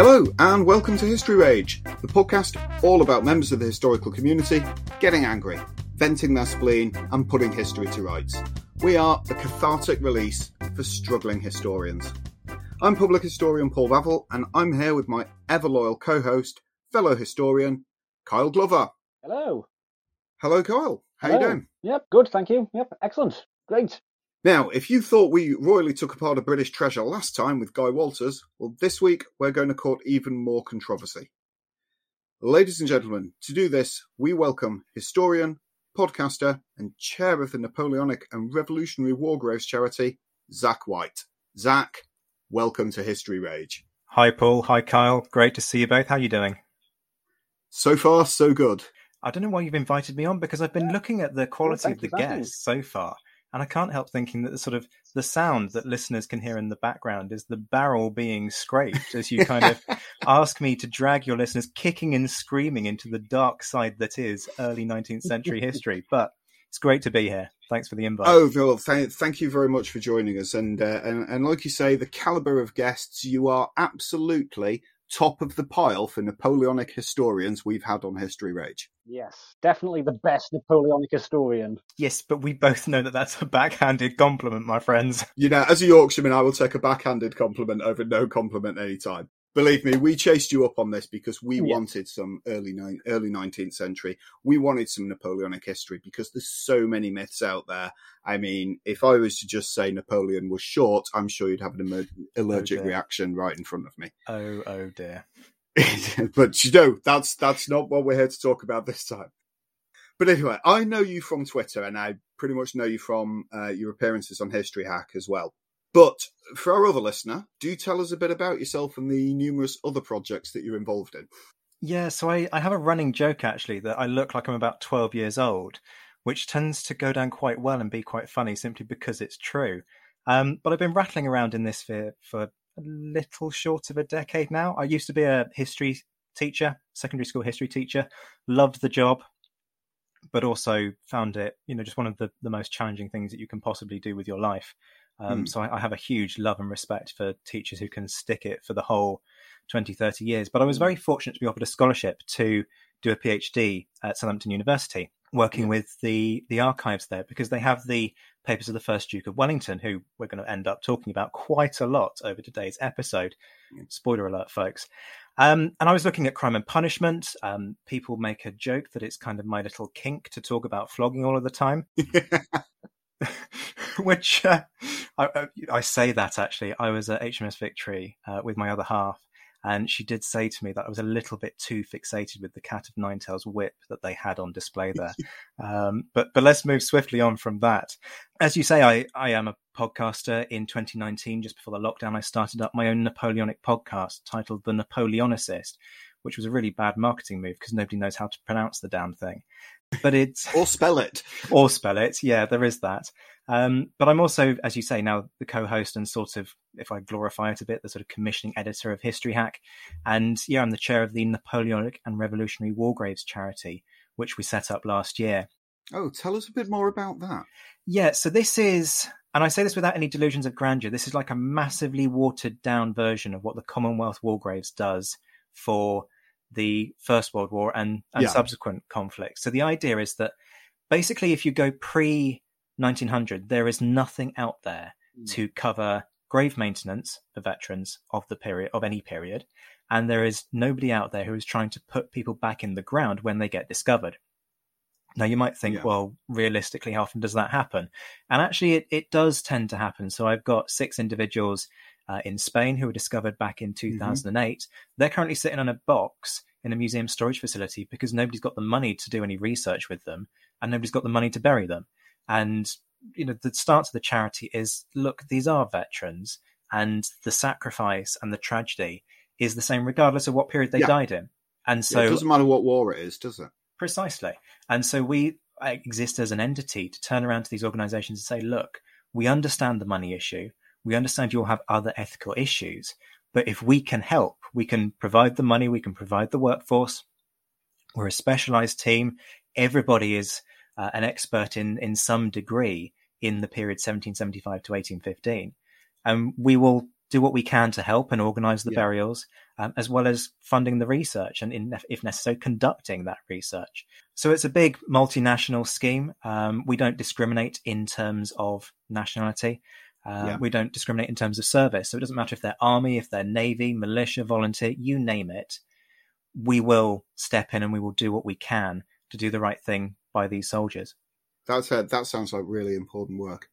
Hello, and welcome to History Rage, the podcast all about members of the historical community getting angry, venting their spleen, and putting history to rights. We are a cathartic release for struggling historians. I'm public historian Paul Bavill, and I'm here with my ever loyal co host, fellow historian, Kyle Glover. Hello. Hello, Kyle. How Hello. you doing? Yep, good, thank you. Yep, excellent. Great. Now, if you thought we royally took apart a British treasure last time with Guy Walters, well, this week we're going to court even more controversy. Ladies and gentlemen, to do this, we welcome historian, podcaster, and chair of the Napoleonic and Revolutionary War Graves charity, Zack White. Zack, welcome to History Rage. Hi, Paul. Hi, Kyle. Great to see you both. How are you doing? So far, so good. I don't know why you've invited me on because I've been looking at the quality thank of the you, thank you. guests so far, and I can't help thinking that the sort of the sound that listeners can hear in the background is the barrel being scraped as you kind of ask me to drag your listeners kicking and screaming into the dark side that is early 19th century history. But it's great to be here. Thanks for the invite. Oh, well, thank, thank you very much for joining us. And, uh, and and like you say, the caliber of guests, you are absolutely top of the pile for Napoleonic historians we've had on History Rage. Yes, definitely the best Napoleonic historian. Yes, but we both know that that's a backhanded compliment, my friends. You know, as a Yorkshireman, I will take a backhanded compliment over no compliment any time. Believe me, we chased you up on this because we Yeah. wanted some early ni- early nineteenth century. We wanted some Napoleonic history because there's so many myths out there. I mean, if I was to just say Napoleon was short, I'm sure you'd have an emer- allergic dear. reaction right in front of me. Oh, oh dear. but you know, that's that's not what we're here to talk about this time. But anyway, I know you from Twitter, and I pretty much know you from uh, your appearances on History Hack as well. But for our other listener, do tell us a bit about yourself and the numerous other projects that you're involved in. Yeah, so I, I have a running joke actually that I look like I'm about 12 years old, which tends to go down quite well and be quite funny simply because it's true. Um, but I've been rattling around in this sphere for a little short of a decade now. I used to be a history teacher, secondary school history teacher, loved the job, but also found it, you know, just one of the, the most challenging things that you can possibly do with your life. Um, Hmm. So I, I have a huge love and respect for teachers who can stick it for the whole 20, 30 years. But I was very fortunate to be offered a scholarship to do a PhD at Southampton University, working with the, the archives there because they have the papers of the first Duke of Wellington, who we're going to end up talking about quite a lot over today's episode. Spoiler alert, folks. Um, and I was looking at crime and punishment. Um, people make a joke that it's kind of my little kink to talk about flogging all of the time. Which uh, I, I- say that actually. I was at HMS Victory uh, with my other half, and she did say to me that I was a little bit too fixated with the cat of nine tails whip that they had on display there. um, but but let's move swiftly on from that. As you say, I I am a podcaster. In 2019, just before the lockdown, I started up my own Napoleonic podcast titled The Napoleonicist, which was a really bad marketing move because nobody knows how to pronounce the damn thing. But it's Or spell it. or spell it. Yeah, there is that. Um, but I'm also, as you say, now the co-host and sort of, if I glorify it a bit, the sort of commissioning editor of History Hack. And yeah, I'm the chair of the Napoleonic and Revolutionary War Graves charity, which we set up last year. Oh, tell us a bit more about that. Yeah, so this is, and I say this without any delusions of grandeur, this is like a massively watered down version of what the Commonwealth War Graves does for the First World War and, and Yeah. subsequent conflicts. So the idea is that basically, if you go pre 1900, there is nothing out there to cover grave maintenance for veterans of the period of any period, and there is nobody out there who is trying to put people back in the ground when they get discovered. Now you might think, Yeah. well, realistically, how often does that happen? And actually, it, it does tend to happen. So I've got six individuals uh, in Spain who were discovered back in 2008. They're currently sitting on a box in a museum storage facility because nobody's got the money to do any research with them, and nobody's got the money to bury them. And you know, the start of the charity is look, these are veterans, and the sacrifice and the tragedy is the same regardless of what period they Yeah. died in. And Yeah, so it doesn't matter what war it is, does it? Precisely. And so we uh, exist as an entity to turn around to these organizations and say, look, we understand the money issue. We understand you'll have other ethical issues. But if we can help, we can provide the money, we can provide the workforce. We're a specialized team. Everybody is uh, an expert in, in some degree in the period 1775 to 1815. And we will do what we can to help and organize the Yeah. burials, um, as well as funding the research and, in, if necessary, conducting that research. So it's a big multinational scheme. Um, we don't discriminate in terms of nationality. Uh, Yeah. We don't discriminate in terms of service. So it doesn't matter if they're army, if they're navy, militia, volunteer, you name it. We will step in and we will do what we can to do the right thing by these soldiers. That's a, that sounds like really important work.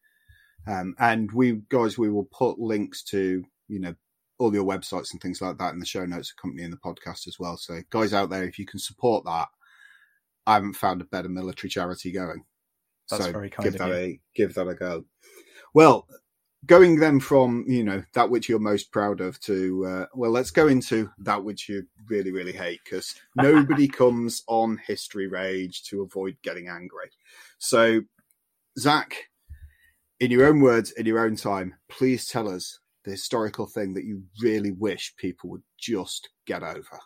Um, and we guys, we will put links to you know all your websites and things like that in the show notes accompanying the podcast as well. So guys out there, if you can support that, I haven't found a better military charity going. That's so very kind give of that you. a give that a go. Well, going then from you know that which you're most proud of to uh, well, let's go into that which you really really hate because nobody comes on History Rage to avoid getting angry. So, Zack, in your own words, in your own time, please tell us the historical thing that you really wish people would just get over.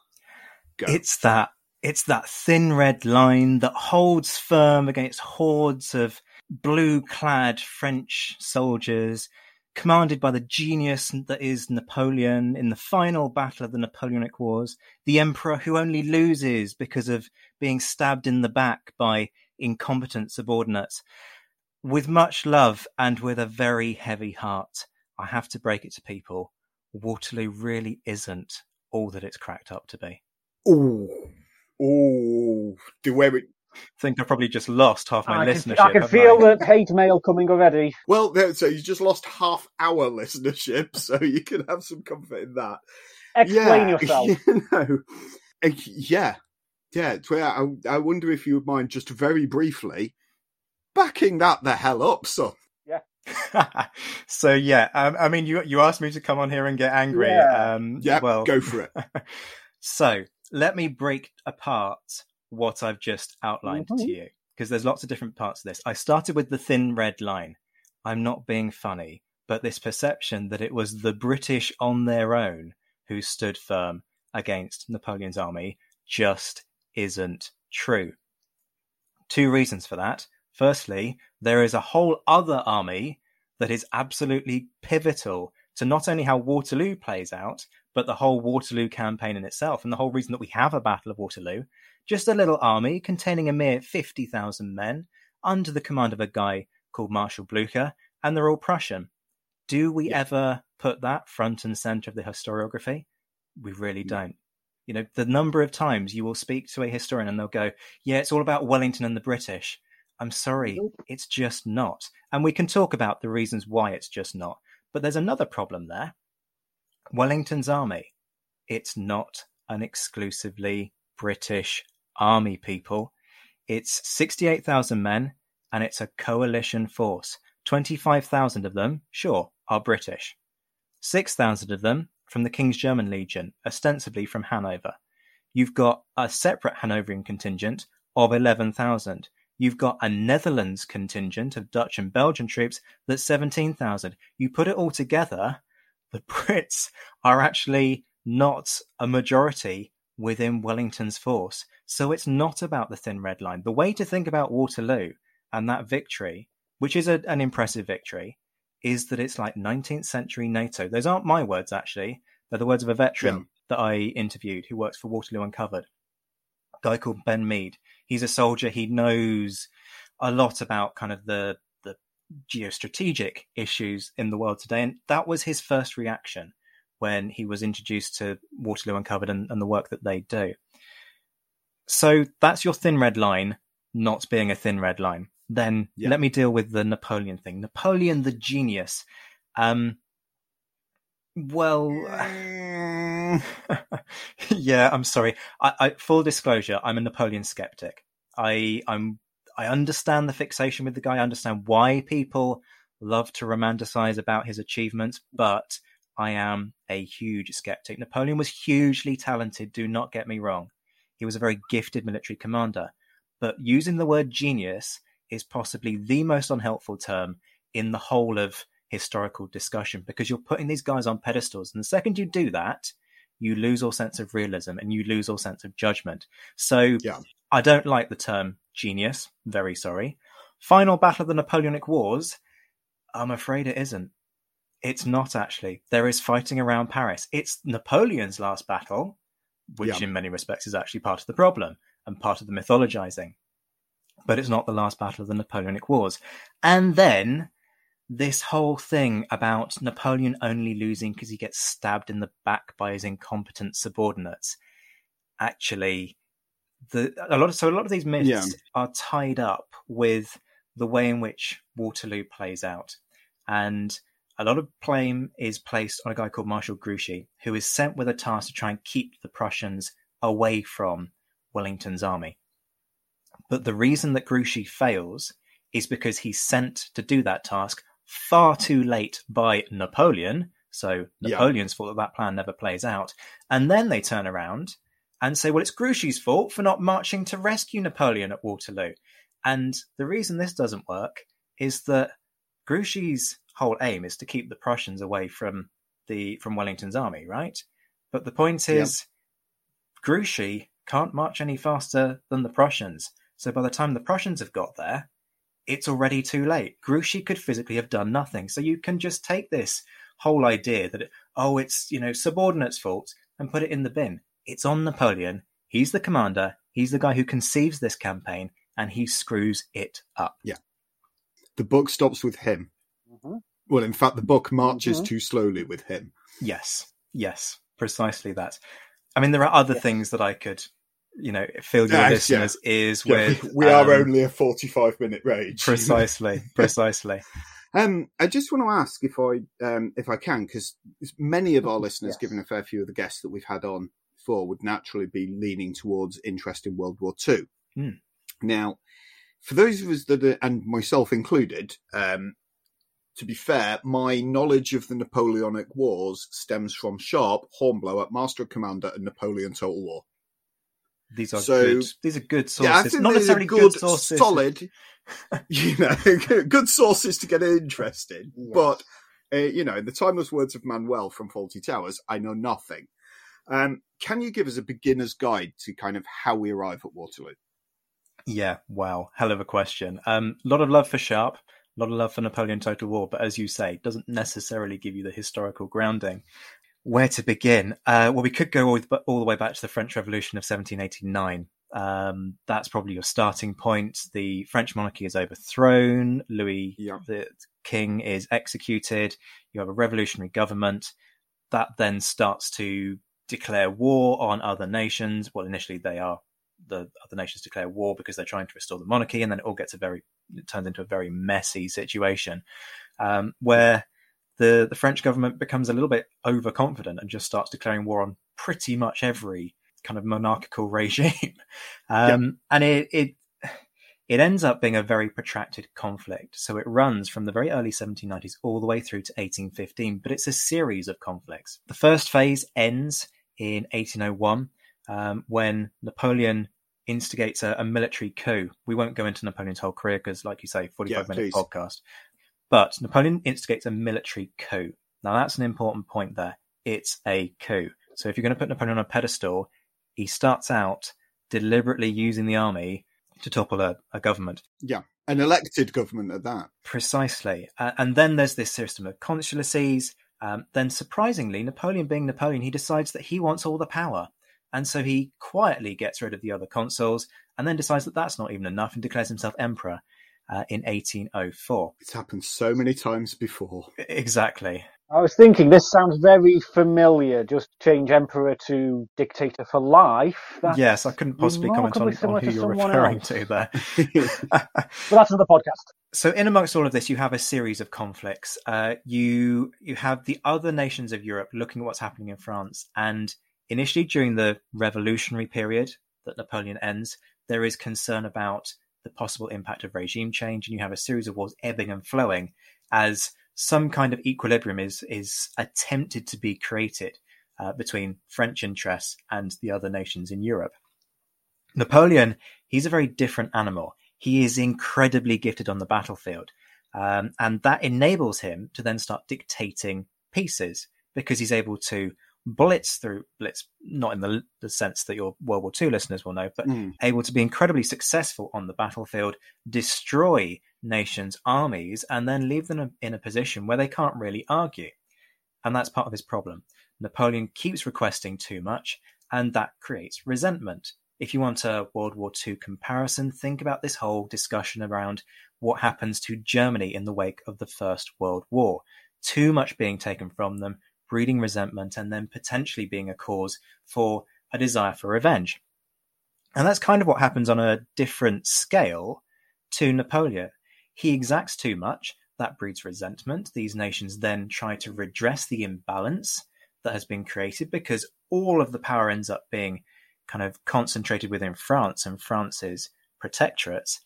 Go. It's that it's that thin red line that holds firm against hordes of blue-clad French soldiers, commanded by the genius that is Napoleon in the final battle of the Napoleonic Wars, the emperor who only loses because of being stabbed in the back by incompetent subordinates. With much love and with a very heavy heart, I have to break it to people. Waterloo really isn't all that it's cracked up to be. Oh, oh, the way it. Think I've probably just lost half my I can, listenership. I can feel I? the hate mail coming already. Well, there, so you just lost half our listenership, so you can have some comfort in that. Explain yeah, yourself. You know, uh, yeah, yeah. where I, I wonder if you would mind just very briefly backing that the hell up, son. Yeah. so yeah, um, I mean, you you asked me to come on here and get angry. Yeah. Um, Yeah, well, go for it. so let me break apart what I've just outlined Mhm. to you because there's lots of different parts of this. I started with the thin red line. I'm not being funny, but this perception that it was the British on their own who stood firm against Napoleon's army just isn't true. Two reasons for that. Firstly, there is a whole other army that is absolutely pivotal to not only how Waterloo plays out, but the whole Waterloo campaign in itself. And the whole reason that we have a Battle of Waterloo, just a little army containing a mere 50,000 men under the command of a guy called Marshal Blucher, and they're all Prussian. Do we ever put that front and center of the historiography? We really don't. You know, the number of times you will speak to a historian and they'll go, yeah, it's all about Wellington and the British. I'm sorry, it's just not. And we can talk about the reasons why it's just not. But there's another problem there. Wellington's army, it's not an exclusively British army, people. It's 68,000 men and it's a coalition force. 25,000 of them, sure, are British. 6,000 of them from the King's German Legion, ostensibly from Hanover. You've got a separate Hanoverian contingent of 11,000. You've got a Netherlands contingent of Dutch and Belgian troops that's 17,000. You put it all together, the Brits are actually not a majority within Wellington's force. So it's not about the thin red line. The way to think about Waterloo and that victory, which is a, an impressive victory, is that it's like 19th century NATO. Those aren't my words, actually. They're the words of a veteran yeah. that I interviewed who works for Waterloo Uncovered, a guy called Ben Mead. He's a soldier. He knows a lot about kind of the, the geostrategic issues in the world today. And that was his first reaction when he was introduced to Waterloo Uncovered and, and the work that they do. So that's your thin red line not being a thin red line. Then yeah. let me deal with the Napoleon thing. Napoleon the genius. Um, well, yeah, I'm sorry. I, I, full disclosure, I'm a Napoleon skeptic. I, I'm, I understand the fixation with the guy. I understand why people love to romanticize about his achievements, but I am a huge skeptic. Napoleon was hugely talented, do not get me wrong. He was a very gifted military commander. But using the word genius is possibly the most unhelpful term in the whole of historical discussion because you're putting these guys on pedestals. And the second you do that, you lose all sense of realism and you lose all sense of judgment. So yeah. I don't like the term genius. Very sorry. Final battle of the Napoleonic Wars. I'm afraid it isn't. It's not actually. There is fighting around Paris. It's Napoleon's last battle, which yeah. in many respects is actually part of the problem and part of the mythologizing. But it's not the last battle of the Napoleonic Wars. And then this whole thing about Napoleon only losing because he gets stabbed in the back by his incompetent subordinates. Actually, the a lot of so a lot of these myths yeah. are tied up with the way in which Waterloo plays out. And a lot of blame is placed on a guy called Marshal Grouchy, who is sent with a task to try and keep the Prussians away from Wellington's army. But the reason that Grouchy fails is because he's sent to do that task far too late by Napoleon. So Napoleon's yeah. fault that that plan never plays out. And then they turn around and say, well, it's Grouchy's fault for not marching to rescue Napoleon at Waterloo. And the reason this doesn't work is that Grouchy's whole aim is to keep the Prussians away from the from Wellington's army, right? But the point is, yeah. Grouchy can't march any faster than the Prussians. So by the time the Prussians have got there, it's already too late. Grouchy could physically have done nothing. So you can just take this whole idea that oh, it's you know subordinates' fault and put it in the bin. It's on Napoleon. He's the commander. He's the guy who conceives this campaign, and he screws it up. Yeah. The book stops with him. Well, in fact, the book marches mm-hmm. too slowly with him. Yes, yes, precisely that. I mean, there are other things that I could, you know, fill your yes, listeners' yeah. ears yeah, with. We, we um, are only a forty-five minute rage. Precisely, precisely. Um, I just want to ask if I, um, if I can, because many of our listeners, yes. given a fair few of the guests that we've had on before, would naturally be leaning towards interest in World War Two. Mm. Now, for those of us that, are, and myself included, um, to be fair, my knowledge of the Napoleonic Wars stems from Sharpe, Hornblower, Master of Commander, and Napoleon Total War. These are so, good. These are good sources. Yeah, Not necessarily good, good, sources. Solid, you know, good sources to get interested. Yes. But uh, you know, in the timeless words of Manuel from Fawlty Towers, I know nothing. Um, can you give us a beginner's guide to kind of how we arrive at Waterloo? Yeah, wow, hell of a question. A um, lot of love for Sharpe a lot of love for Napoleon Total War, but as you say, doesn't necessarily give you the historical grounding. Where to begin? Uh, well, we could go all, all, the way back to the French Revolution of 1789. Um, that's probably your starting point. The French monarchy is overthrown. Louis, yeah. the king, is executed. You have a revolutionary government that then starts to declare war on other nations. Well, initially they are the other nations declare war because they're trying to restore the monarchy, and then it all gets a very it turns into a very messy situation um, where the the French government becomes a little bit overconfident and just starts declaring war on pretty much every kind of monarchical regime, um, yep. and it it it ends up being a very protracted conflict. So it runs from the very early 1790s all the way through to 1815, but it's a series of conflicts. The first phase ends in 1801 um, when Napoleon instigates a, a, military coup. We won't go into Napoleon's whole career because, like you say, 45 yeah, minute podcast. But Napoleon instigates a military coup. Now, that's an important point there. It's a coup. So if you're going to put Napoleon on a pedestal, he starts out deliberately using the army to topple a, a government. Yeah, an elected government at that. Precisely. Uh, and then there's this system of consulcies. Um, then, surprisingly, Napoleon being Napoleon, he decides that he wants all the power. And so he quietly gets rid of the other consuls and then decides that that's not even enough and declares himself emperor uh, in 1804. It's happened so many times before. Exactly. I was thinking this sounds very familiar. Just change emperor to dictator for life. That's yes, I couldn't possibly comment on, on who you're referring else. to there. but that's another podcast. So, in amongst all of this, you have a series of conflicts. Uh, you you have the other nations of Europe looking at what's happening in France, and initially during the revolutionary period that Napoleon ends, there is concern about the possible impact of regime change, and you have a series of wars ebbing and flowing as some kind of equilibrium is is attempted to be created uh, between French interests and the other nations in Europe. Napoleon, he's a very different animal. He is incredibly gifted on the battlefield, um, and that enables him to then start dictating peaces because he's able to blitz through blitz, not in the, the sense that your World War II listeners will know, but mm. able to be incredibly successful on the battlefield, destroy nations' armies, and then leave them in a position where they can't really argue. And that's part of his problem. Napoleon keeps requesting too much, and that creates resentment. If you want a World War II comparison, think about this whole discussion around what happens to Germany in the wake of the First World War. Too much being taken from them, breeding resentment, and then potentially being a cause for a desire for revenge. And that's kind of what happens on a different scale to Napoleon. He exacts too much. That breeds resentment. These nations then try to redress the imbalance that has been created because all of the power ends up being kind of concentrated within France and France's protectorates.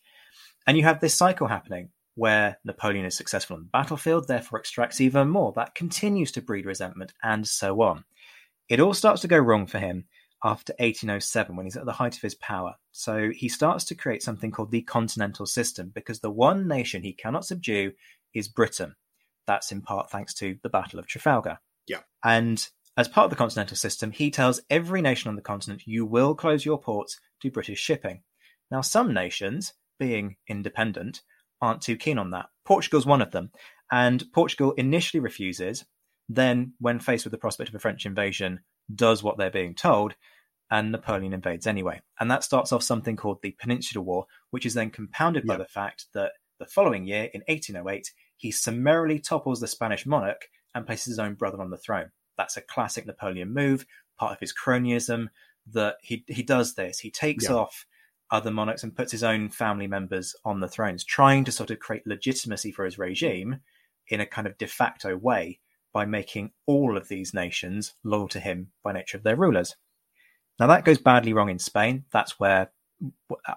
And you have this cycle happening where Napoleon is successful on the battlefield, therefore extracts even more. That continues to breed resentment, and so on. It all starts to go wrong for him after 1807 when he's at the height of his power. So he starts to create something called the continental system because the one nation he cannot subdue is Britain. That's in part thanks to the Battle of Trafalgar. Yeah. And as part of the continental system, he tells every nation on the continent, you will close your ports to British shipping. Now, some nations, being independent, aren't too keen on that. Portugal's one of them. And Portugal initially refuses, then, when faced with the prospect of a French invasion, does what they're being told, and Napoleon invades anyway. And that starts off something called the Peninsular War, which is then compounded by the fact that the following year, in 1808, he summarily topples the Spanish monarch and places his own brother on the throne. That's a classic Napoleon move, part of his cronyism. That he he does this. He takes off other monarchs and puts his own family members on the thrones, trying to sort of create legitimacy for his regime in a kind of de facto way by making all of these nations loyal to him by nature of their rulers. Now, that goes badly wrong in Spain. That's where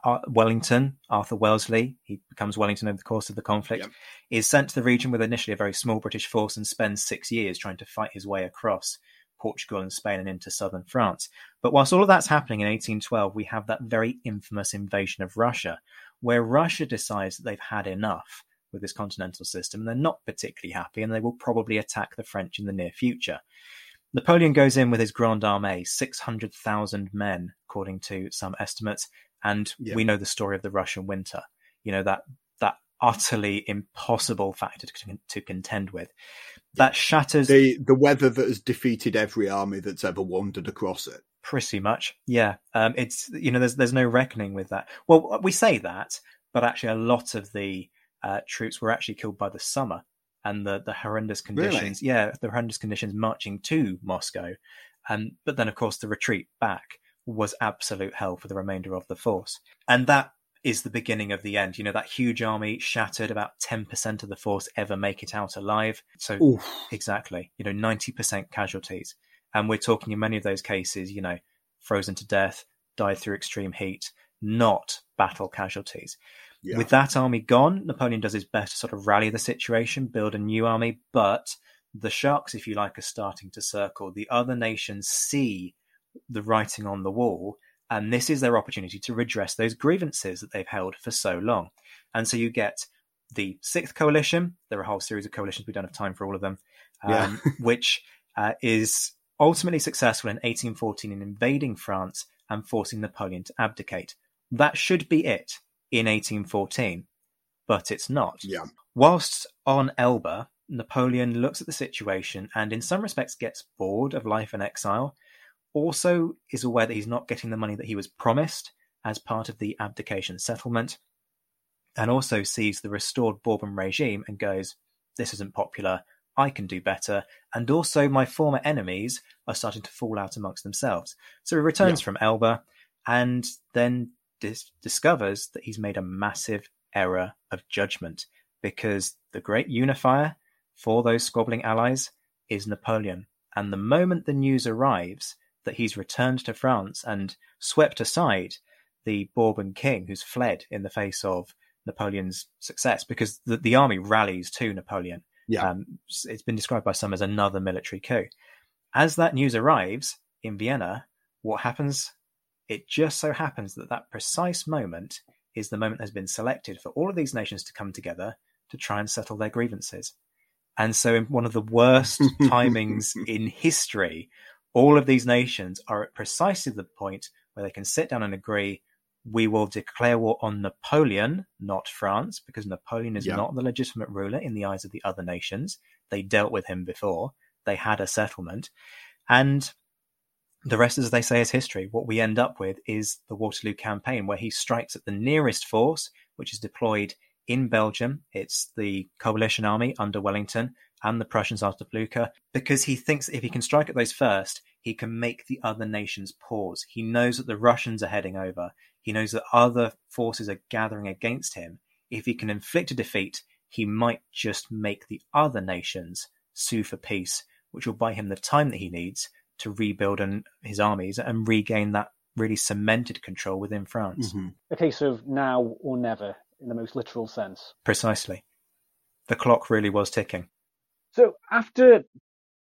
uh, Wellington, Arthur Wellesley, he becomes Wellington over the course of the conflict, yep. is sent to the region with initially a very small British force and spends six years trying to fight his way across Portugal and Spain and into southern France. But whilst all of that's happening in 1812, we have that very infamous invasion of Russia, where Russia decides that they've had enough with this continental system and they're not particularly happy and they will probably attack the French in the near future. Napoleon goes in with his Grande Armée, 600,000 men, according to some estimates. And we know the story of the Russian winter. You know, that utterly impossible factor to, to contend with. That shatters the, the weather that has defeated every army that's ever wandered across it. Pretty much. Yeah. Um, it's, you know, there's, there's no reckoning with that. Well, we say that, but actually a lot of the uh, troops were actually killed by the summer and the the horrendous conditions. Really? Yeah, the horrendous conditions marching to Moscow, and but then of course the retreat back was absolute hell for the remainder of the force, and that is the beginning of the end. You know that huge army shattered. About ten percent of the force ever make it out alive. So Oof. exactly, you know, ninety percent casualties, and we're talking in many of those cases, you know, frozen to death, died through extreme heat, not battle casualties. Yeah. With that army gone, Napoleon does his best to sort of rally the situation, build a new army, but the sharks, if you like, are starting to circle. The other nations see the writing on the wall And this is their opportunity to redress those grievances that they've held for so long. And so you get the Sixth Coalition. There are a whole series of coalitions. We don't have time for all of them, um, yeah. which uh, is ultimately successful in 1814 in invading France and forcing Napoleon to abdicate. That should be it in 1814, but it's not. Yeah. Whilst on Elba, Napoleon looks at the situation and, in some respects, gets bored of life in exile. Also, is aware that he's not getting the money that he was promised as part of the abdication settlement, and also sees the restored Bourbon regime and goes, This isn't popular. I can do better. And also, my former enemies are starting to fall out amongst themselves. So he returns yeah. from Elba and then dis- discovers that he's made a massive error of judgment because the great unifier for those squabbling allies is Napoleon. And the moment the news arrives that he's returned to France and swept aside the Bourbon king who's fled in the face of Napoleon's success, because the, the army rallies to Napoleon yeah. Um, it's been described by some as another military coup. As that news arrives in Vienna, what happens? It just so happens that that precise moment is the moment that has been selected for all of these nations to come together to try and settle their grievances. And so, in one of the worst timings in history, all of these nations are at precisely the point where they can sit down and agree we will declare war on Napoleon, not France, because Napoleon is yeah. not the legitimate ruler in the eyes of the other nations. They dealt with him before, they had a settlement. And the rest, as they say, is history. What we end up with is the Waterloo campaign, where he strikes at the nearest force, which is deployed in Belgium. It's the coalition army under Wellington and the Prussians after Blucher, because he thinks if he can strike at those first, he can make the other nations pause. He knows that the Russians are heading over. He knows that other forces are gathering against him. If he can inflict a defeat, he might just make the other nations sue for peace, which will buy him the time that he needs to rebuild an, his armies and regain that really cemented control within France. Mm-hmm. A case of now or never in the most literal sense. Precisely. The clock really was ticking. So, after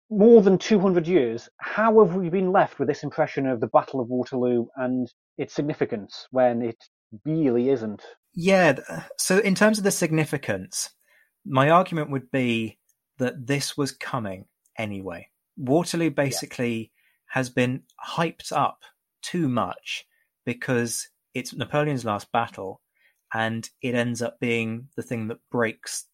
more than 200 years, how have we been left with this impression of the Battle of Waterloo and its significance when it really isn't? Yeah, so in terms of the significance, my argument would be that this was coming anyway. Waterloo basically yeah. has been hyped up too much because it's Napoleon's last battle and it ends up being the thing that breaks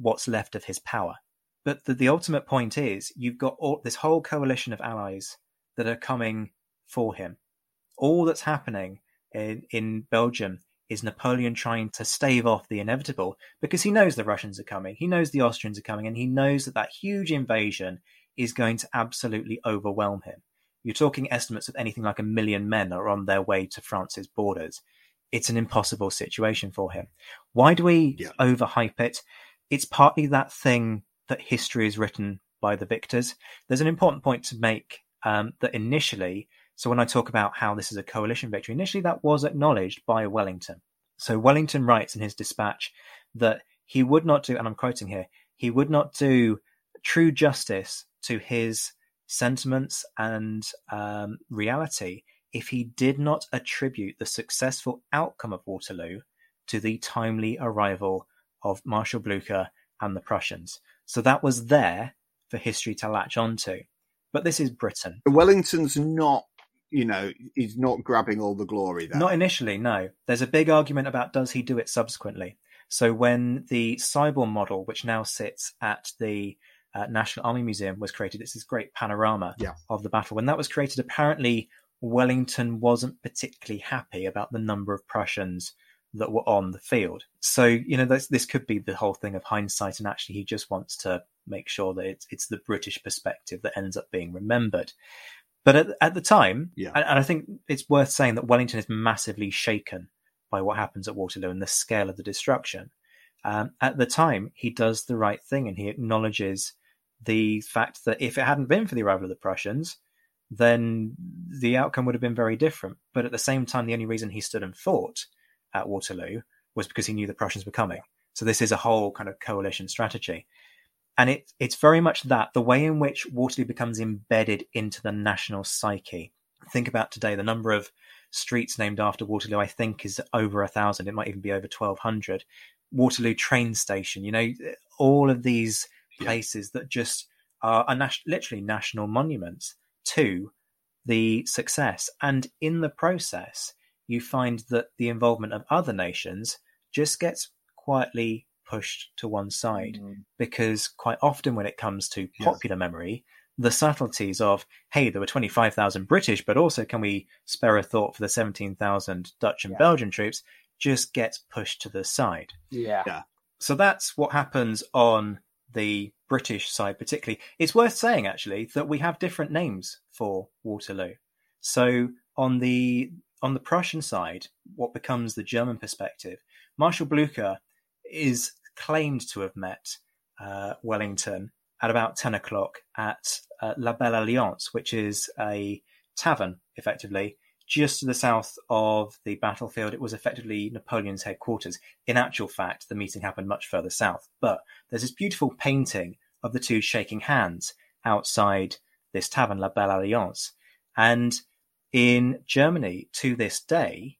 what's left of his power. But the, the ultimate point is you've got all, this whole coalition of allies that are coming for him. All that's happening in, in Belgium is Napoleon trying to stave off the inevitable because he knows the Russians are coming, he knows the Austrians are coming, and he knows that that huge invasion is going to absolutely overwhelm him. You're talking estimates of anything like a million men are on their way to France's borders. It's an impossible situation for him. Why do we yeah. overhype it? It's partly that thing that history is written by the victors. There's an important point to make um, that initially, so when I talk about how this is a coalition victory, initially that was acknowledged by Wellington. So Wellington writes in his dispatch that he would not do, and I'm quoting here, he would not do true justice to his sentiments and um, reality if he did not attribute the successful outcome of Waterloo to the timely arrival of Marshal Blucher and the Prussians. So that was there for history to latch onto. But this is Britain. Wellington's not, you know, he's not grabbing all the glory there. Not initially, no. There's a big argument about does he do it subsequently. So when the Siborne model, which now sits at the uh, National Army Museum, was created, it's this great panorama yeah. of the battle. When that was created, apparently Wellington wasn't particularly happy about the number of Prussians that were on the field. So, you know, this, this could be the whole thing of hindsight, and actually, he just wants to make sure that it's, it's the British perspective that ends up being remembered. But at, at the time, yeah. and, and I think it's worth saying that Wellington is massively shaken by what happens at Waterloo and the scale of the destruction. Um, at the time, he does the right thing and he acknowledges the fact that if it hadn't been for the arrival of the Prussians, then the outcome would have been very different. But at the same time, the only reason he stood and fought at Waterloo was because he knew the Prussians were coming. So this is a whole kind of coalition strategy. And it, it's very much that the way in which Waterloo becomes embedded into the national psyche. Think about today the number of streets named after Waterloo, I think, is over a thousand. It might even be over 1,200. Waterloo train station, you know, all of these places that just are, are nas- literally national monuments to the success. And in the process, you find that the involvement of other nations just gets quietly pushed to one side mm. because quite often when it comes to popular yes. memory the subtleties of hey there were 25,000 british but also can we spare a thought for the 17,000 dutch and yeah. belgian troops just gets pushed to the side yeah. yeah so that's what happens on the british side particularly it's worth saying actually that we have different names for waterloo so on the on the prussian side what becomes the german perspective marshal blucher is claimed to have met uh, Wellington at about 10 o'clock at uh, La Belle Alliance, which is a tavern, effectively, just to the south of the battlefield. It was effectively Napoleon's headquarters. In actual fact, the meeting happened much further south. But there's this beautiful painting of the two shaking hands outside this tavern, La Belle Alliance. And in Germany, to this day,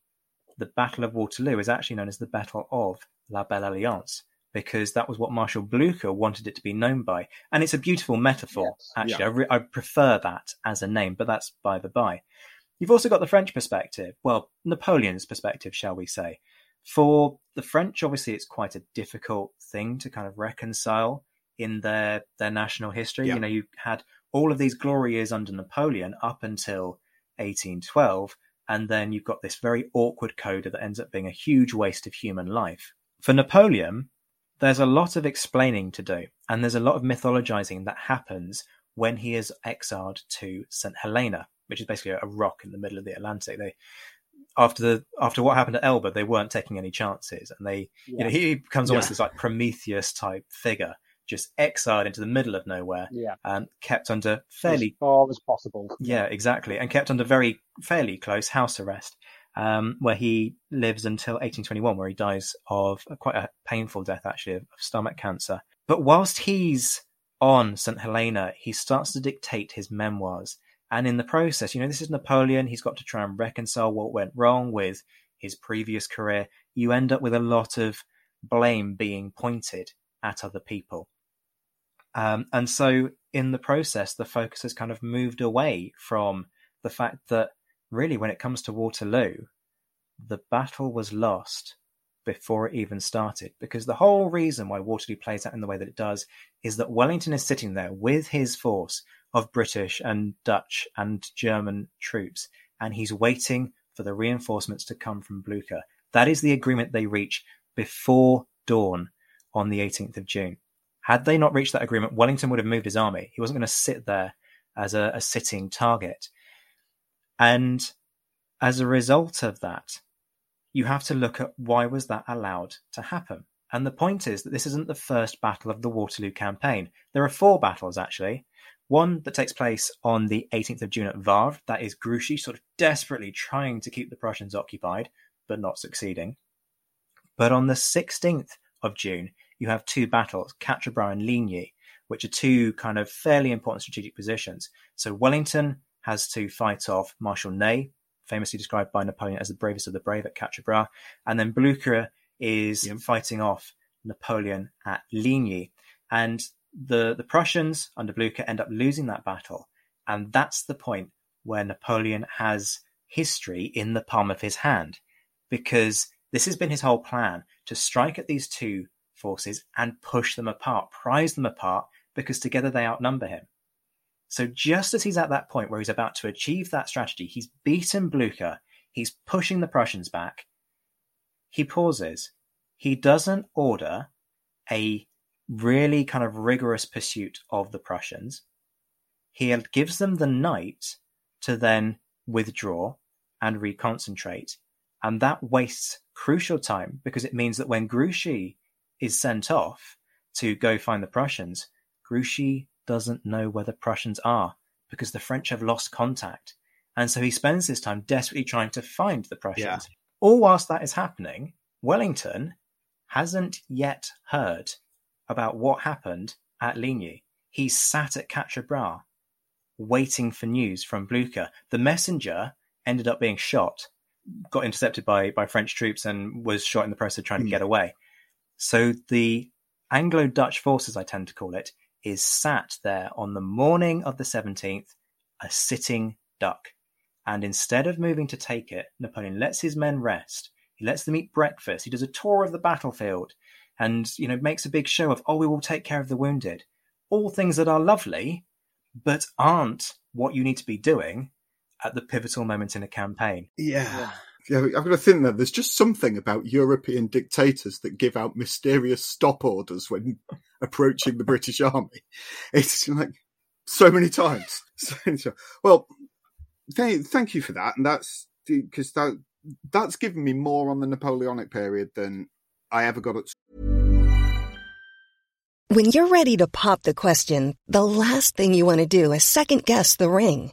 the Battle of Waterloo is actually known as the Battle of La Belle Alliance because that was what Marshal Blucher wanted it to be known by. And it's a beautiful metaphor, yes. actually. Yeah. I, re- I, prefer that as a name, but that's by the by. You've also got the French perspective, well, Napoleon's perspective, shall we say. For the French, obviously, it's quite a difficult thing to kind of reconcile in their their national history. Yeah. You know, you had all of these glory years under Napoleon up until 1812, and then you've got this very awkward coda that ends up being a huge waste of human life. For Napoleon, there's a lot of explaining to do, and there's a lot of mythologizing that happens when he is exiled to St. Helena, which is basically a rock in the middle of the Atlantic. They after the after what happened at Elba, they weren't taking any chances, and they yeah. you know he becomes almost yeah. this like Prometheus type figure, just exiled into the middle of nowhere, yeah, and kept under fairly as far as possible. Yeah, exactly, and kept under very fairly close house arrest um, where he lives until 1821, where he dies of quite a painful death, actually, of, of stomach cancer. But whilst he's on St. Helena, he starts to dictate his memoirs. And in the process, you know, this is Napoleon. He's got to try and reconcile what went wrong with his previous career. You end up with a lot of blame being pointed at other people. Um, and so, in the process, the focus has kind of moved away from the fact that really, when it comes to Waterloo, the battle was lost before it even started. Because the whole reason why Waterloo plays out in the way that it does is that Wellington is sitting there with his force of British and Dutch and German troops, and he's waiting for the reinforcements to come from Blucher. That is the agreement they reach before dawn on the 18th of June. Had they not reached that agreement, Wellington would have moved his army. He wasn't going to sit there as a, a sitting target. And as a result of that, you have to look at why was that allowed to happen. And the point is that this isn't the first battle of the Waterloo campaign. There are four battles actually. One that takes place on the 18th of June at Wavre, that is Grouchy sort of desperately trying to keep the Prussians occupied, but not succeeding. But on the 16th of June, you have two battles, Quatre and Ligny, which are two kind of fairly important strategic positions. So Wellington has to fight off Marshal Ney, famously described by Napoleon as the bravest of the brave at Quatre and then Blucher is yep. fighting off Napoleon at Ligny. And the, the Prussians under Blucher end up losing that battle. And that's the point where Napoleon has history in the palm of his hand, because this has been his whole plan to strike at these two forces and push them apart, prize them apart, because together they outnumber him. So just as he's at that point where he's about to achieve that strategy, he's beaten Blucher, he's pushing the Prussians back. He pauses. He doesn't order a really kind of rigorous pursuit of the Prussians. He gives them the night to then withdraw and reconcentrate. And that wastes crucial time because it means that when Grouchy is sent off to go find the Prussians, Grouchy doesn't know where the Prussians are because the French have lost contact. And so he spends his time desperately trying to find the Prussians. Yeah. All whilst that is happening, Wellington hasn't yet heard about what happened at Ligny. He's sat at Quatre Bras waiting for news from Blucher. The messenger ended up being shot, got intercepted by by French troops and was shot in the process of trying Mm. to get away. So the Anglo-Dutch forces, I tend to call it, is sat there on the morning of the 17th, a sitting duck. And instead of moving to take it, Napoleon lets his men rest. He lets them eat breakfast. He does a tour of the battlefield and, you know, makes a big show of, oh, we will take care of the wounded. All things that are lovely, but aren't what you need to be doing at the pivotal moment in a campaign. Yeah. Yeah, I've got to think that there's just something about European dictators that give out mysterious stop orders when approaching the British Army. It's like so many times. So, so- well, thank, thank you for that, and that's because that that's given me more on the Napoleonic period than I ever got at When you're ready to pop the question, the last thing you want to do is second guess the ring.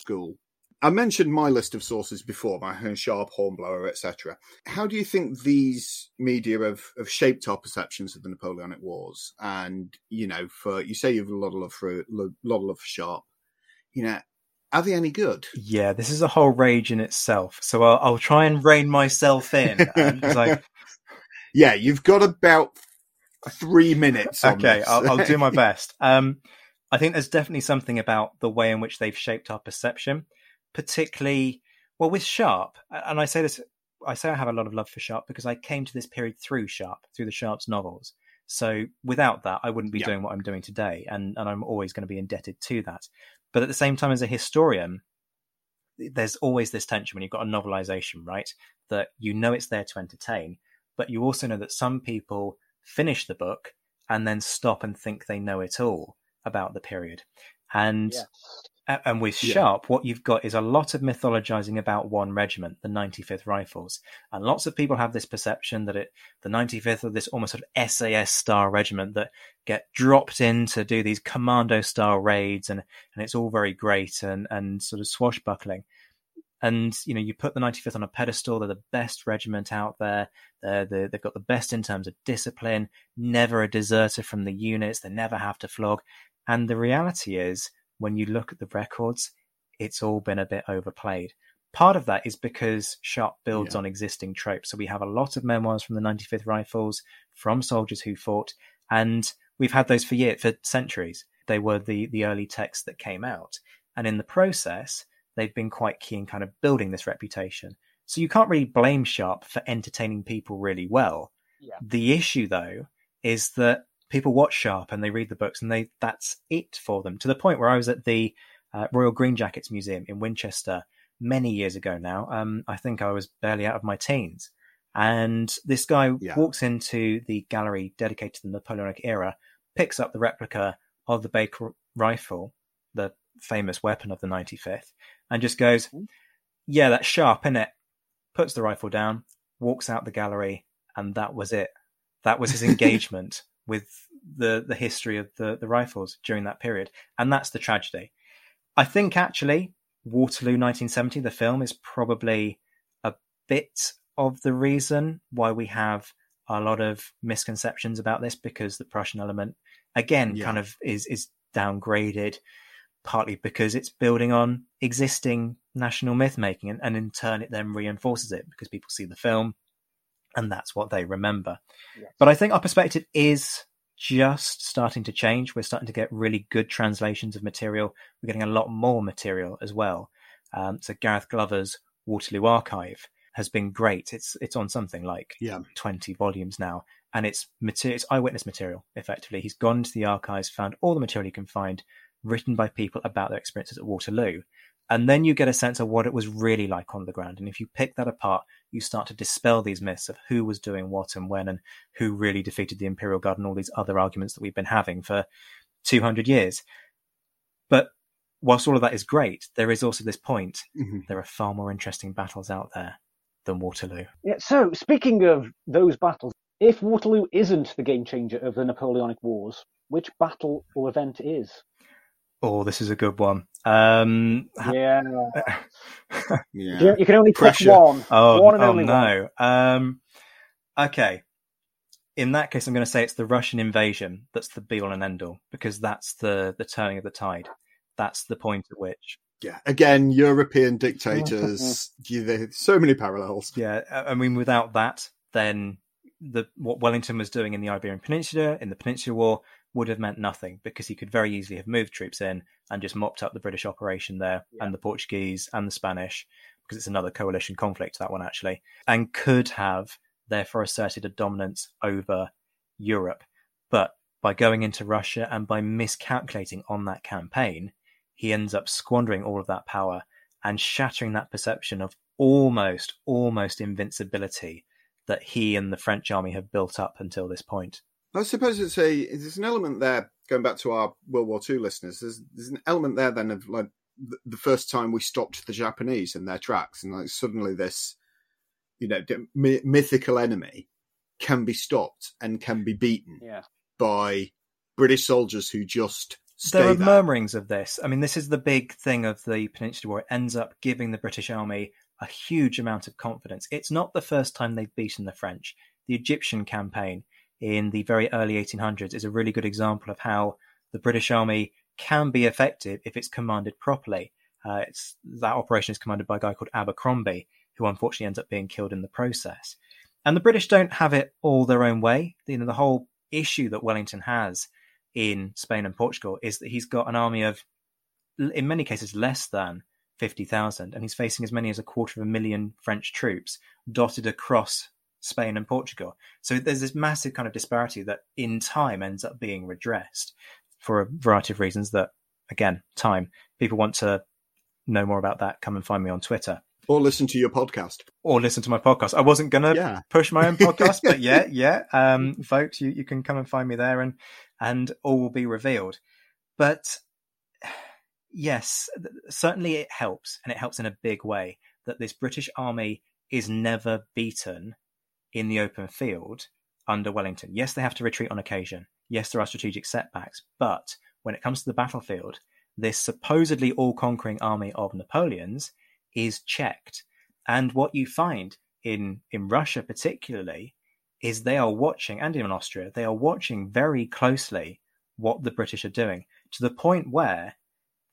School. I mentioned my list of sources before, my Sharpe, Hornblower, etc. How do you think these media have, have shaped our perceptions of the Napoleonic Wars? And you know, for you say you've a lot of love for lo- lot of love for Sharpe. You know, are they any good? Yeah, this is a whole rage in itself. So I'll, I'll try and rein myself in. And like, yeah, you've got about three minutes. okay. I'll, I'll do my best. Um, I think there's definitely something about the way in which they've shaped our perception, particularly well with Sharpe. And I say this, I say I have a lot of love for Sharpe because I came to this period through Sharpe, through the Sharpe's novels. So without that, I wouldn't be Yeah. doing what I'm doing today, and and I'm always going to be indebted to that. But at the same time, as a historian, there's always this tension when you've got a novelization, right? That you know it's there to entertain, but you also know that some people finish the book and then stop and think they know it all about the period. And Yeah. and with Yeah. Sharpe, what you've got is a lot of mythologizing about one regiment, the 95th Rifles, and lots of people have this perception that it, the 95th, are this almost sort of SAS style regiment that get dropped in to do these commando style raids, and and it's all very great and and sort of swashbuckling. And you know, you put the 95th on a pedestal; they're the best regiment out there. They're the, they've got the best in terms of discipline. Never a deserter from the units. They never have to flog. And the reality is, when you look at the records, it's all been a bit overplayed. Part of that is because Sharpe builds Yeah. on existing tropes. So we have a lot of memoirs from the 95th Rifles, from soldiers who fought, and we've had those for years, for centuries. They were the the early texts that came out, and in the process, they've been quite key in kind of building this reputation. So you can't really blame Sharpe for entertaining people really well. Yeah. The issue, though, is that people watch Sharpe and they read the books, and they that's it for them. To the point where I was at the uh, Royal Green Jackets Museum in Winchester many years ago now. Um, I think I was barely out of my teens. And this guy Yeah. walks into the gallery dedicated to the Napoleonic era, picks up the replica of the Baker rifle, the famous weapon of the 95th, and just goes, Yeah, that's Sharpe, isn't it? Puts the rifle down, walks out the gallery, and that was it. That was his engagement with the, the history of the, the rifles during that period. And that's the tragedy. I think actually Waterloo 1970, the film, is probably a bit of the reason why we have a lot of misconceptions about this because the Prussian element, again, Yeah. kind of is, is downgraded, partly because it's building on existing national myth making, and, and in turn, it then reinforces it because people see the film and that's what they remember. Yes. But I think our perspective is just starting to change. We're starting to get really good translations of material. We're getting a lot more material as well. Um, so Gareth Glover's Waterloo Archive has been great. It's it's on something like Yeah. 20 volumes now, and it's material, it's eyewitness material. Effectively, he's gone to the archives, found all the material he can find, written by people about their experiences at Waterloo, and then you get a sense of what it was really like on the ground. And if you pick that apart, you start to dispel these myths of who was doing what and when, and who really defeated the Imperial Guard, and all these other arguments that we've been having for 200 years. But whilst all of that is great, there is also this point: Mhm. there are far more interesting battles out there than Waterloo. Yeah, so, speaking of those battles, if Waterloo isn't the game changer of the Napoleonic Wars, which battle or event is? Oh, this is a good one. Um, Yeah. Yeah. You, you can only Pressure. pick one. oh, one and oh only one. no. Um, okay. In that case, I'm going to say it's the Russian invasion that's the be all and end all because that's the the turning of the tide. That's the point at which, Yeah. Again, European dictators. yeah, so many parallels. yeah. I I mean, without that, then the what Wellington was doing in the Iberian Peninsula in the Peninsula War would have meant nothing because he could very easily have moved troops in and just mopped up the British operation there and the Portuguese and the Spanish because it's another coalition conflict that one actually and could have therefore asserted a dominance over Europe but by going into Russia and by miscalculating on that campaign he ends up squandering all of that power and shattering that perception of almost almost invincibility that he and the French army have built up until this point. I suppose it's a there's an element there going back to our World War II listeners. There's there's an element there then of like the, the first time we stopped the Japanese in their tracks, and like suddenly this, you know, my, mythical enemy can be stopped and can be beaten Yeah. by British soldiers who just stay there are there. murmurings of this. I mean, this is the big thing of the Peninsular War. It ends up giving the British Army a huge amount of confidence. It's not the first time they've beaten the French. The Egyptian campaign in the very early 1800s is a really good example of how the British Army can be effective if it's commanded properly. Uh, it's that operation is commanded by a guy called Abercromby, who unfortunately ends up being killed in the process. And the British don't have it all their own way. You know, the whole issue that Wellington has in Spain and Portugal is that he's got an army of, in many cases, less than 50,000, and he's facing as many as a quarter of a million French troops dotted across Spain and Portugal. So there's this massive kind of disparity that in time ends up being redressed for a variety of reasons that, again, time. People want to know more about that, come and find me on Twitter or listen to your podcast or listen to my podcast. I wasn't going to Yeah. push my own podcast, but yeah, yeah. Um, folks, you, you can come and find me there and, and all will be revealed. But yes, certainly it helps and it helps in a big way that this British army is never beaten in the open field under Wellington. Yes, they have to retreat on occasion. Yes, there are strategic setbacks, but when it comes to the battlefield, this supposedly all conquering army of Napoleon's is checked. And what you find in, in Russia, particularly, is they are watching, and in Austria, they are watching very closely what the British are doing to the point where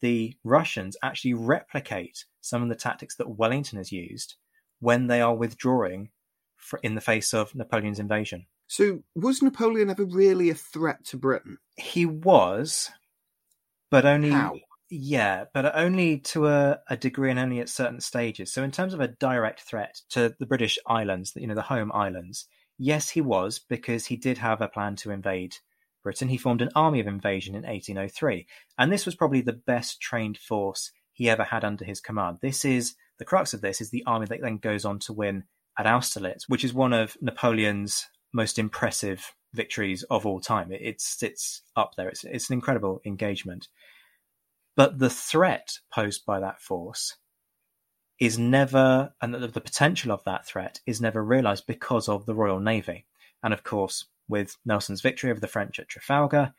the Russians actually replicate some of the tactics that Wellington has used when they are withdrawing in the face of Napoleon's invasion. So, was Napoleon ever really a threat to Britain? He was, but only How? yeah, but only to a, a degree and only at certain stages. So, in terms of a direct threat to the British islands, you know, the home islands, yes, he was because he did have a plan to invade Britain. He formed an army of invasion in 1803, and this was probably the best trained force he ever had under his command. This is the crux of this is the army that then goes on to win at Austerlitz, which is one of Napoleon's most impressive victories of all time. It, it sits up there. It's, it's an incredible engagement. But the threat posed by that force is never, and the, the potential of that threat is never realized because of the Royal Navy. And of course, with Nelson's victory over the French at Trafalgar,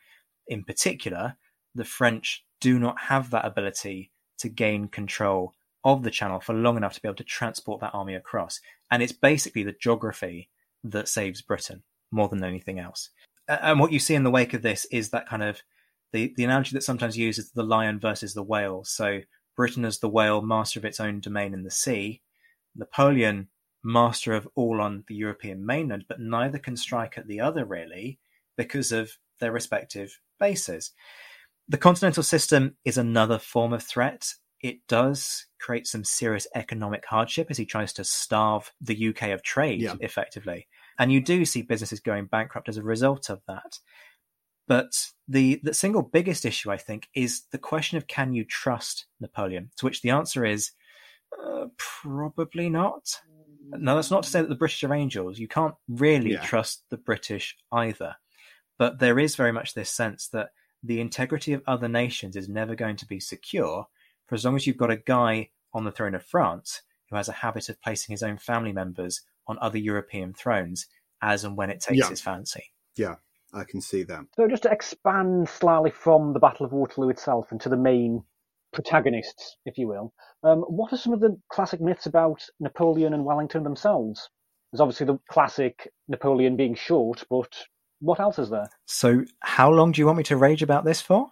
in particular, the French do not have that ability to gain control of the channel for long enough to be able to transport that army across. And it's basically the geography that saves Britain more than anything else. And what you see in the wake of this is that kind of the, the analogy that sometimes used is the lion versus the whale. So Britain as the whale, master of its own domain in the sea, Napoleon, master of all on the European mainland, but neither can strike at the other really because of their respective bases. The continental system is another form of threat. It does create some serious economic hardship as he tries to starve the UK of trade Yeah. effectively. And you do see businesses going bankrupt as a result of that. But the, the single biggest issue, I think, is the question of can you trust Napoleon? To which the answer is uh, probably not. Now, that's not to say that the British are angels. You can't really Yeah. trust the British either. But there is very much this sense that the integrity of other nations is never going to be secure for as long as you've got a guy on the throne of France who has a habit of placing his own family members on other European thrones as and when it takes Yeah. his fancy. Yeah, I can see that. So just to expand slightly from the Battle of Waterloo itself into the main protagonists, if you will, um, what are some of the classic myths about Napoleon and Wellington themselves? There's obviously the classic Napoleon being short, but what else is there? So, how long do you want me to rage about this for?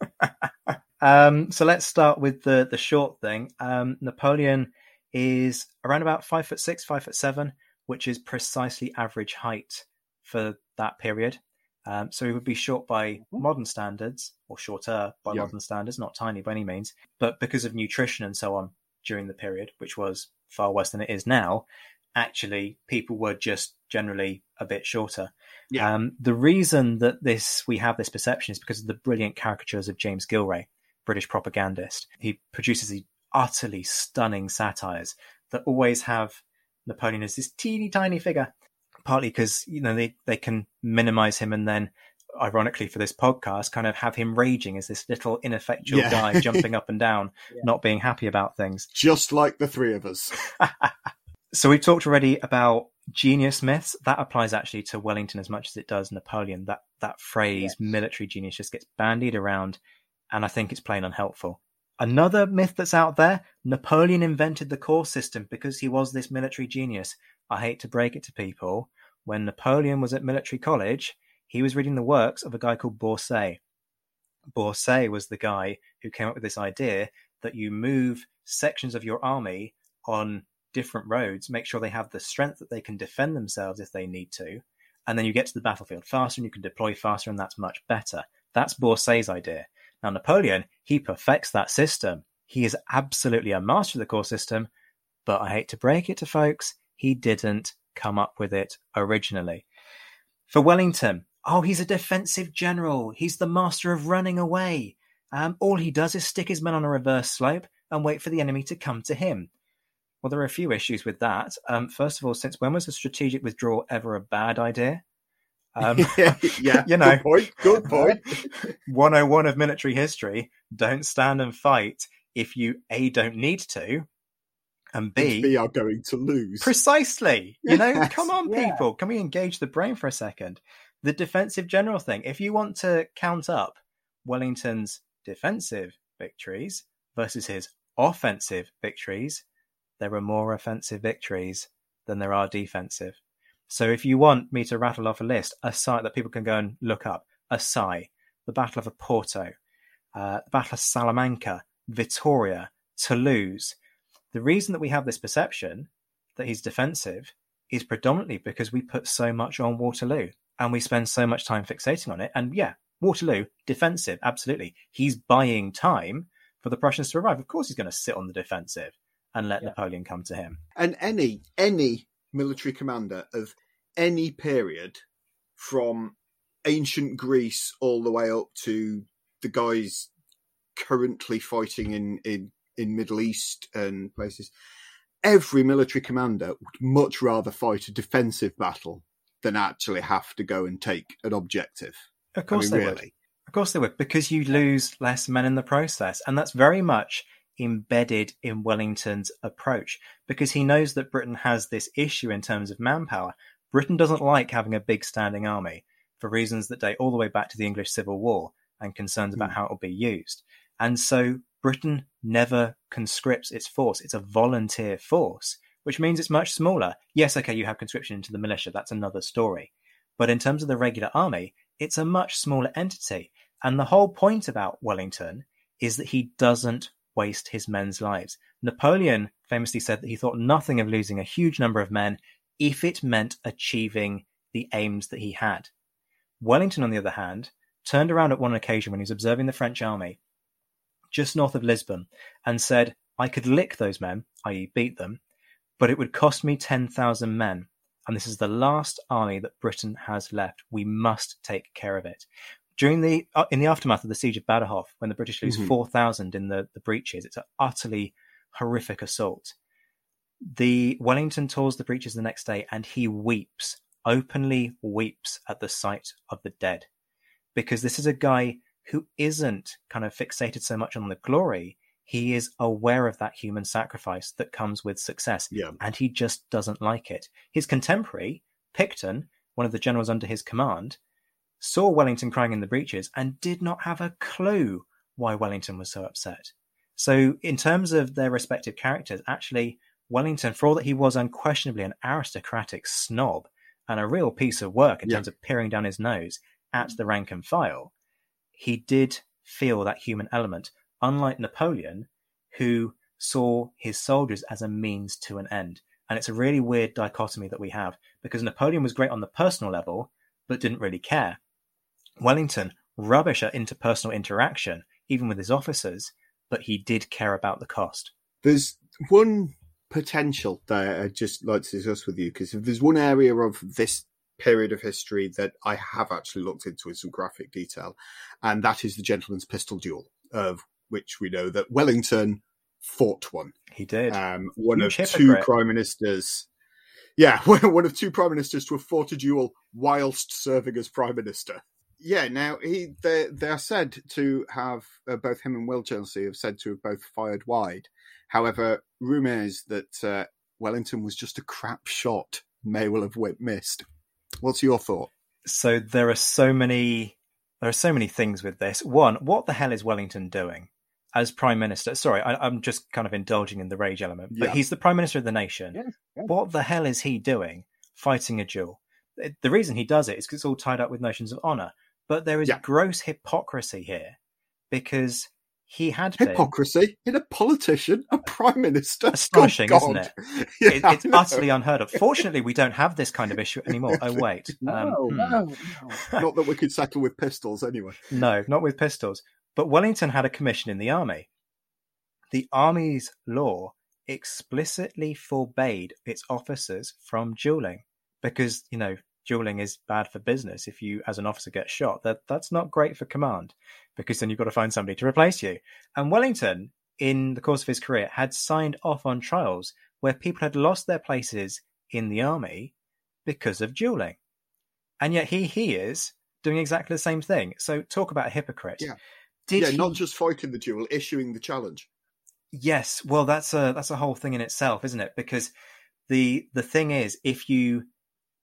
um, so let's start with the the short thing. Um, Napoleon is around about five foot six, five foot seven, which is precisely average height for that period. Um, so he would be short by modern standards, or shorter by Yeah. modern standards, not tiny by any means. But because of nutrition and so on during the period, which was far worse than it is now, actually people were just generally a bit shorter. Yeah. Um, the reason that this we have this perception is because of the brilliant caricatures of James Gillray, British propagandist. He produces these utterly stunning satires that always have Napoleon as this teeny tiny figure. Partly because you know they, they can minimize him and then, ironically for this podcast, kind of have him raging as this little ineffectual Yeah. guy jumping up and down, not being happy about things. Just like the three of us. So we've talked already about genius myths. That applies actually to Wellington as much as it does Napoleon. That that phrase military genius just gets bandied around and I think it's plain unhelpful. Another myth that's out there, Napoleon invented the corps system because he was this military genius. I hate to break it to people. When Napoleon was at military college, he was reading the works of a guy called Bourcet. Bourcet was the guy who came up with this idea that you move sections of your army on different roads, make sure they have the strength that they can defend themselves if they need to, and then you get to the battlefield faster and you can deploy faster, and that's much better. That's Bourcet's idea. Now, Napoleon, he perfects that system. He is absolutely a master of the corps system, but I hate to break it to folks, he didn't come up with it originally. For Wellington, oh, he's a defensive general. He's the master of running away. Um, all he does is stick his men on a reverse slope and wait for the enemy to come to him. Well, there are a few issues with that. Um, first of all, since when was a strategic withdrawal ever a bad idea? Um, yeah, yeah, you know, Good point. Good point. 101 of military history don't stand and fight if you A, don't need to, and B, we are going to lose. Precisely. You know, come on, Yeah. people. Can we engage the brain for a second? The defensive general thing. If you want to count up Wellington's defensive victories versus his offensive victories, there are more offensive victories than there are defensive. So if you want me to rattle off a list, a site that people can go and look up, Assaye, the Battle of Oporto, uh, the Battle of Salamanca, Vittoria, Toulouse. The reason that we have this perception that he's defensive is predominantly because we put so much on Waterloo and we spend so much time fixating on it. And yeah, Waterloo, defensive, absolutely. He's buying time for the Prussians to arrive. Of course, he's going to sit on the defensive and let Yeah. Napoleon come to him. And any any military commander of any period, from ancient Greece all the way up to the guys currently fighting in in in Middle East and places, every military commander would much rather fight a defensive battle than actually have to go and take an objective. Of I course mean, they would. Of course they would, because you lose less men in the process. And that's very much embedded in Wellington's approach, because he knows that Britain has this issue in terms of manpower. Britain doesn't like having a big standing army for reasons that date all the way back to the English Civil War and concerns about hmm. how it will be used. And so Britain never conscripts its force. It's a volunteer force, which means it's much smaller. Yes, okay, you have conscription into the militia. That's another story. But in terms of the regular army, it's a much smaller entity. And the whole point about Wellington is that he doesn't waste his men's lives. Napoleon famously said that he thought nothing of losing a huge number of men if it meant achieving the aims that he had. Wellington, on the other hand, turned around at one occasion when he was observing the French army, just north of Lisbon, and said, I could lick those men, i.e., beat them, but it would cost me 10,000 men. And this is the last army that Britain has left. We must take care of it. During the uh, in the aftermath of the siege of Badajoz, when the British lose Mhm. 4,000 in the, the breaches, it's an utterly horrific assault. The Wellington tours the breaches the next day and he weeps, openly weeps at the sight of the dead. Because this is a guy who isn't kind of fixated so much on the glory. He is aware of that human sacrifice that comes with success. Yeah. And he just doesn't like it. His contemporary, Picton, one of the generals under his command, saw Wellington crying in the breaches and did not have a clue why Wellington was so upset. So, in terms of their respective characters, actually, Wellington, for all that he was unquestionably an aristocratic snob and a real piece of work in Yeah. terms of peering down his nose at the rank and file, he did feel that human element, unlike Napoleon, who saw his soldiers as a means to an end. And it's a really weird dichotomy that we have because Napoleon was great on the personal level, but didn't really care. Wellington, rubbish at interpersonal interaction, even with his officers, but he did care about the cost. There's one potential that I'd just like to discuss with you because if there's one area of this period of history that I have actually looked into in some graphic detail, and that is the gentleman's pistol duel, of which we know that Wellington fought one. He did. Um, one Huge of two prime ministers. Yeah, one of two prime ministers to have fought a duel whilst serving as prime minister. Yeah, now he they they are said to have uh, both him and Winchelsea have said to have both fired wide. However, rumour is that uh, Wellington was just a crap shot. May well have missed. What's your thought? so there are so many there are so many things with this. One, what the hell is Wellington doing as prime minister? Sorry, I, I'm just kind of indulging in the rage element, but Yeah. he's the prime minister of the nation. Yeah, yeah. What the hell is he doing fighting a duel? The reason he does it is because it's all tied up with notions of honor. But there is Yeah. gross hypocrisy here because he had been Hypocrisy in a politician, a prime minister. Astonishing, isn't it? Yeah, it, it's utterly unheard of. Fortunately, we don't have this kind of issue anymore. Oh wait, No, Um, hmm. no, no. Not that we could settle with pistols anyway. No, not with pistols. But Wellington had a commission in the army. The army's law explicitly forbade its officers from dueling because, you know, dueling is bad for business. If you, as an officer, get shot, that that's not great for command because then you've got to find somebody to replace you. And Wellington, in the course of his career, had signed off on trials where people had lost their places in the army because of dueling. And yet he he is doing exactly the same thing. So talk about a hypocrite. Yeah. Did yeah, he... not just fighting the duel, issuing the challenge. Yes, well, that's a that's a whole thing in itself, isn't it? Because the the thing is, if you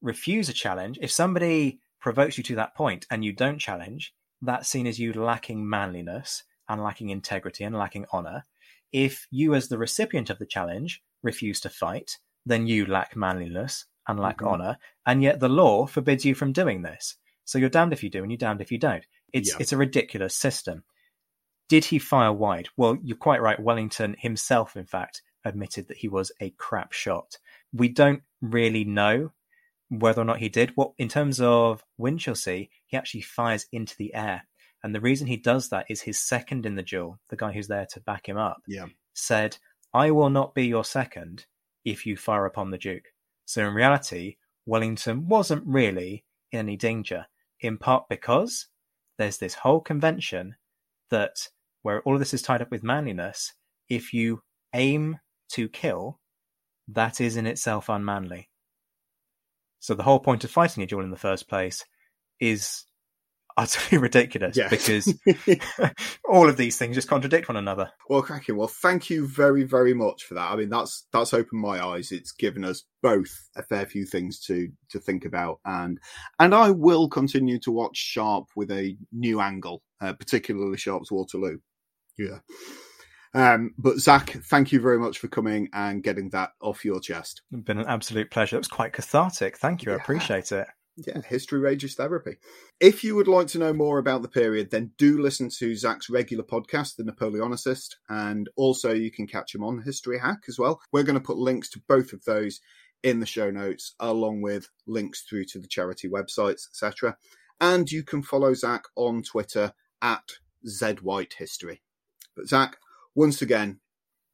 refuse a challenge, if somebody provokes you to that point and you don't challenge, that's seen as you lacking manliness and lacking integrity and lacking honor. If you, as the recipient of the challenge, refuse to fight, then you lack manliness and lack Mhm. honor, and yet the law forbids you from doing this. So you're damned if you do and you're damned if you don't. It's Yeah. it's a ridiculous system. Did he fire wide? Well, you're quite right. Wellington himself, in fact, admitted that he was a crap shot. We don't really know whether or not he did. What in terms of Winchelsea, he actually fires into the air. And the reason he does that is his second in the duel, the guy who's there to back him up, Yeah. said, I will not be your second if you fire upon the Duke. So in reality, Wellington wasn't really in any danger, in part because there's this whole convention that where all of this is tied up with manliness, if you aim to kill, that is in itself unmanly. So the whole point of fighting a duel in the first place is utterly ridiculous Yeah. because all of these things just contradict one another. Well, cracking. Well, thank you very, very much for that. I mean, that's that's opened my eyes. It's given us both a fair few things to to think about, and and I will continue to watch Sharpe with a new angle, uh, particularly Sharpe's Waterloo. Yeah. Um, but Zack, thank you very much for coming and getting that off your chest. It's been an absolute pleasure. It was quite cathartic. Thank you. I appreciate it. Yeah, History Rages Therapy. If you would like to know more about the period, then do listen to Zack's regular podcast, The Napoleonicist, and also you can catch him on History Hack as well. We're going to put links to both of those in the show notes, along with links through to the charity websites, etc. And you can follow Zack on Twitter at ZWhiteHistory. But Zack, once again,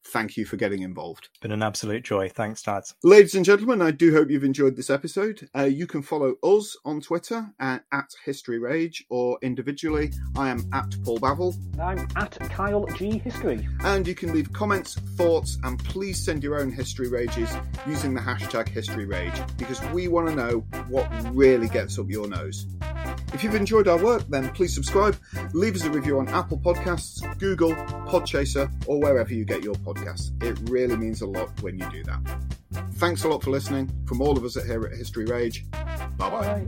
thank you for getting involved. It's been an absolute joy. Thanks, Dad. Ladies and gentlemen, I do hope you've enjoyed this episode. Uh, you can follow us on Twitter at, at History Rage or individually. I am at Paul Bavill. I'm at Kyle G History. And you can leave comments, thoughts, and please send your own History Rages using the hashtag History Rage because we want to know what really gets up your nose. If you've enjoyed our work, then please subscribe, leave us a review on Apple Podcasts, Google, Podchaser, or wherever you get your podcasts podcasts. It really means a lot when you do that. Thanks a lot for listening. From all of us at here at History Rage, bye bye.